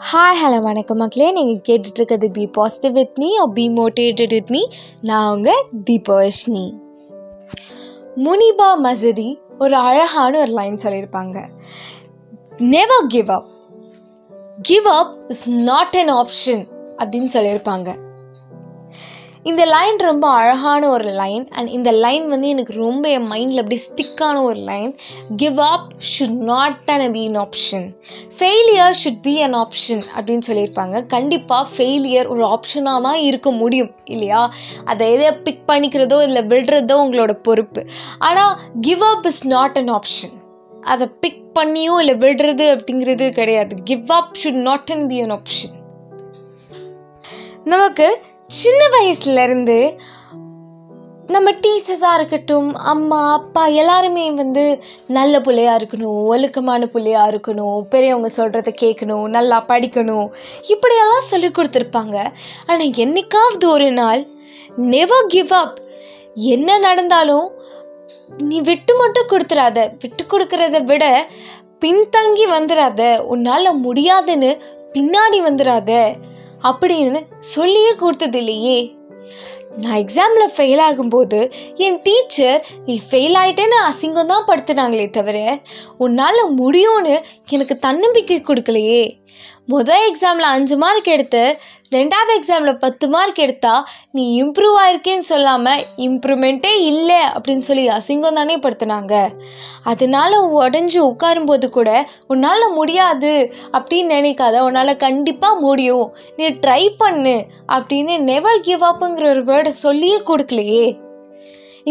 Hi hello வணக்கம் மக்களே. நீங்கள் கேட்டுட்ருக்கிறது be positive with me or be motivated with me நான் உங்கள் தீபவர்ஷினி முனிபா மசரி ஒரு அழகான ஒரு லைன் சொல்லியிருப்பாங்க. Never give up give up is not an option அப்படின்னு சொல்லியிருப்பாங்க. இந்த லைன் ரொம்ப அழகான ஒரு லைன் அண்ட் இந்த லைன் வந்து எனக்கு ரொம்ப என் மைண்டில் அப்படியே ஸ்டிக்கான ஒரு line give up should not an be in option failure should be an option அப்படின்னு சொல்லியிருப்பாங்க. கண்டிப்பாக ஃபெயிலியர் ஒரு ஆப்ஷனாக தான் இருக்க முடியும் இல்லையா? அதை எதை பிக் பண்ணிக்கிறதோ இல்லை விடுறதோ உங்களோட பொறுப்பு. ஆனால் give up is not an option அதை பிக் பண்ணியோ இல்லை விடுறது அப்படிங்கிறது கிடையாது. Give up should not an be an option நமக்கு சின்ன வயசுலேருந்து நம்ம டீச்சர்ஸாக இருக்கட்டும் அம்மா அப்பா எல்லாருமே வந்து நல்ல பிள்ளையா இருக்கணும் ஒழுக்கமான பிள்ளையா இருக்கணும் பெரியவங்க சொல்கிறத கேட்கணும் நல்லா படிக்கணும். இப்படியெல்லாம் சொல்லி கொடுத்துருப்பாங்க. ஆனால் என்னைக்காவது ஒரு நாள் நெவர் கிவ் அப் என்ன நடந்தாலும் நீ விட்டு மட்டும் கொடுத்துடாத விட்டு கொடுக்கறத விட பின்தங்கி வந்துடாத உன்னால் முடியாதுன்னு பின்னாடி வந்துடாத அப்படின்னு சொல்லியே கொடுத்தது இல்லையே நான் எக்ஸாமில் ஃபெயில் ஆகும்போது என் டீச்சர் நீ ஃபெயில் ஆகிட்டேன்னு அசிங்கம் தான் படுத்துனாங்களே தவிர உன்னால் முடியும்னு எனக்கு தன்னம்பிக்கை கொடுக்கலையே. முதல் எக்ஸாமில் அஞ்சு மார்க் எடுத்து ரெண்டாவது எக்ஸாமில் பத்து மார்க் எடுத்தால் நீ இம்ப்ரூவ் ஆயிருக்கேன்னு சொல்லாமல் இம்ப்ரூவ்மெண்ட்டே இல்லை அப்படின்னு சொல்லி அசிங்கம் தானே படுத்துனாங்க. அதனால உடஞ்சி உட்காரும்போது கூட உன்னால் முடியாது அப்படின்னு நினைக்காத உன்னால் கண்டிப்பாக முடியும். நீ ட்ரை பண்ணு அப்படின்னு நெவர் கிவ் அப்புங்கிற ஒரு வேர்டை சொல்லியே கொடுக்கலையே.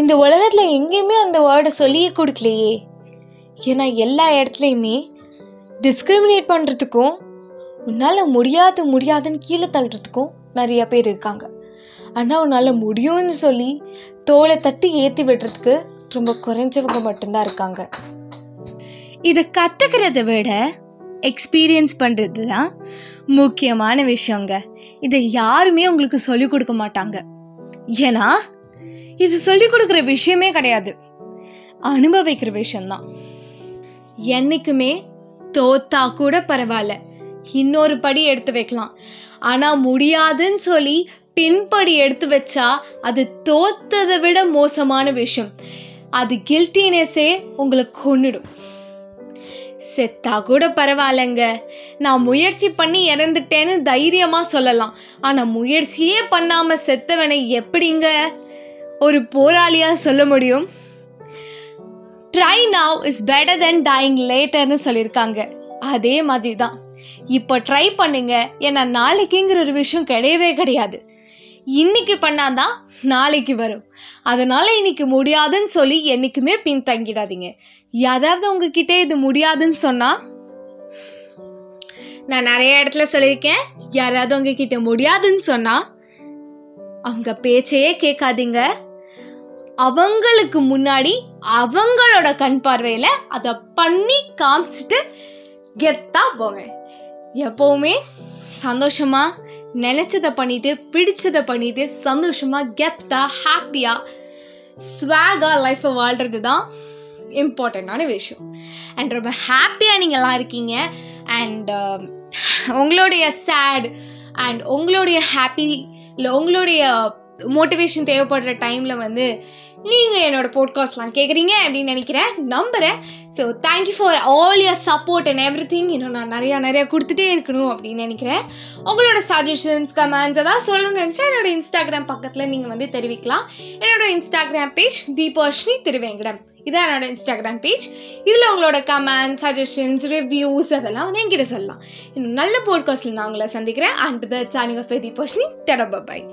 இந்த உலகத்தில் எங்கேயுமே அந்த வேர்டை சொல்லியே கொடுக்கலையே. ஏன்னா எல்லா இடத்துலையுமே டிஸ்கிரிமினேட் பண்ணுறதுக்கும் உன்னால் முடியாது முடியாதுன்னு கீழே தள்ளுறதுக்கும் நிறைய பேர் இருக்காங்க. ஆனால் உன்னால் முடியும்னு சொல்லி தோலை தட்டி ஏற்றி விடுறதுக்கு ரொம்ப குறைஞ்சவங்க மட்டும்தான் இருக்காங்க. இதை கற்றுக்கிறத விட எக்ஸ்பீரியன்ஸ் பண்ணுறது தான் முக்கியமான விஷயங்க. இதை யாருமே உங்களுக்கு சொல்லிக் கொடுக்க மாட்டாங்க. ஏன்னா இது சொல்லிக் கொடுக்குற விஷயமே கிடையாது. அனுபவிக்கிற விஷயம்தான். என்றைக்குமே தோத்தா கூட பரவாயில்ல. இன்னொரு படி எடுத்து வைக்கலாம். ஆனால் முடியாதுன்னு சொல்லி பின்படி எடுத்து வச்சா அது தோத்ததை விட மோசமான விஷயம். அது கில்ட்டினஸே உங்களை கொன்னுடும். செத்தா கூட பரவாயில்லைங்க. நான் முயற்சி பண்ணி இறந்துட்டேன்னு தைரியமாக சொல்லலாம். ஆனால் முயற்சியே பண்ணாமல் செத்தவனை எப்படிங்க ஒரு போராளியாக சொல்ல முடியும்? Try now is better than dying லேட்டர்னு சொல்லியிருக்காங்க. அதே மாதிரி தான் இப்போ ட்ரை பண்ணுங்க. ஏன்னா நாளைக்குங்கிற ஒரு விஷயம் கிடையவே கிடையாது. இன்னைக்கு பண்ணாதான் நாளைக்கு வரும். அதனால் இன்னைக்கு முடியாதுன்னு சொல்லி என்றைக்குமே பின்தங்கிடாதீங்க. யாராவது உங்ககிட்ட இது முடியாதுன்னு சொன்னால் நான் நிறைய இடத்துல சொல்லியிருக்கேன். யாராவது உங்ககிட்ட முடியாதுன்னு சொன்னால் அவங்க பேச்சையே கேட்காதீங்க. அவங்களுக்கு முன்னாடி அவங்களோட கண் பார்வையில் அதை பண்ணி காமிச்சிட்டு கெத்தா போங்க. எப்போவுமே சந்தோஷமாக நினச்சதை பண்ணிட்டு பிடிச்சதை பண்ணிட்டு சந்தோஷமாக கெத்தாக ஹாப்பியாக ஸ்வாகாக லைஃப்பை வாழ்கிறது தான் இம்பார்ட்டண்ட்டான விஷயம். அண்ட் ரொம்ப ஹாப்பியாக நீங்கள்லாம் இருக்கீங்க. அண்ட் um, உங்களுடைய சேட் அண்ட் உங்களுடைய ஹாப்பி இல்லை உங்களுடைய மோட்டிவேஷன் தேவைப்படுற டைமில் வந்து நீங்கள் என்னோடய போட்காஸ்ட்லாம் கேட்குறீங்க அப்படின்னு நினைக்கிறேன். நம்புகிறேன் so thank you for all your support and everything இன்னும் நான் நிறையா நிறையா கொடுத்துட்டே இருக்கணும் அப்படின்னு நினைக்கிறேன். உங்களோட சஜஷன்ஸ் கமெண்ட்ஸ் அதான் சொல்லணும்னு நினச்சா என்னோட இன்ஸ்டாகிராம் பக்கத்தில் நீங்கள் வந்து தெரிவிக்கலாம். என்னோட இன்ஸ்டாகிராம் பேஜ் தீபாஷ்னி திருவேங்கடம். இதான் என்னோட இன்ஸ்டாகிராம் பேஜ் இதில் உங்களோட கமெண்ட்ஸ் சஜஷன்ஸ் ரிவ்யூஸ் அதெல்லாம் வந்து என்கிட்ட சொல்லலாம். இன்னும் நல்ல போட்காஸ்ட்டில் நான் உங்களை சந்திக்கிறேன். And the சானிங் of தீபாஷ்னி டெடபா bye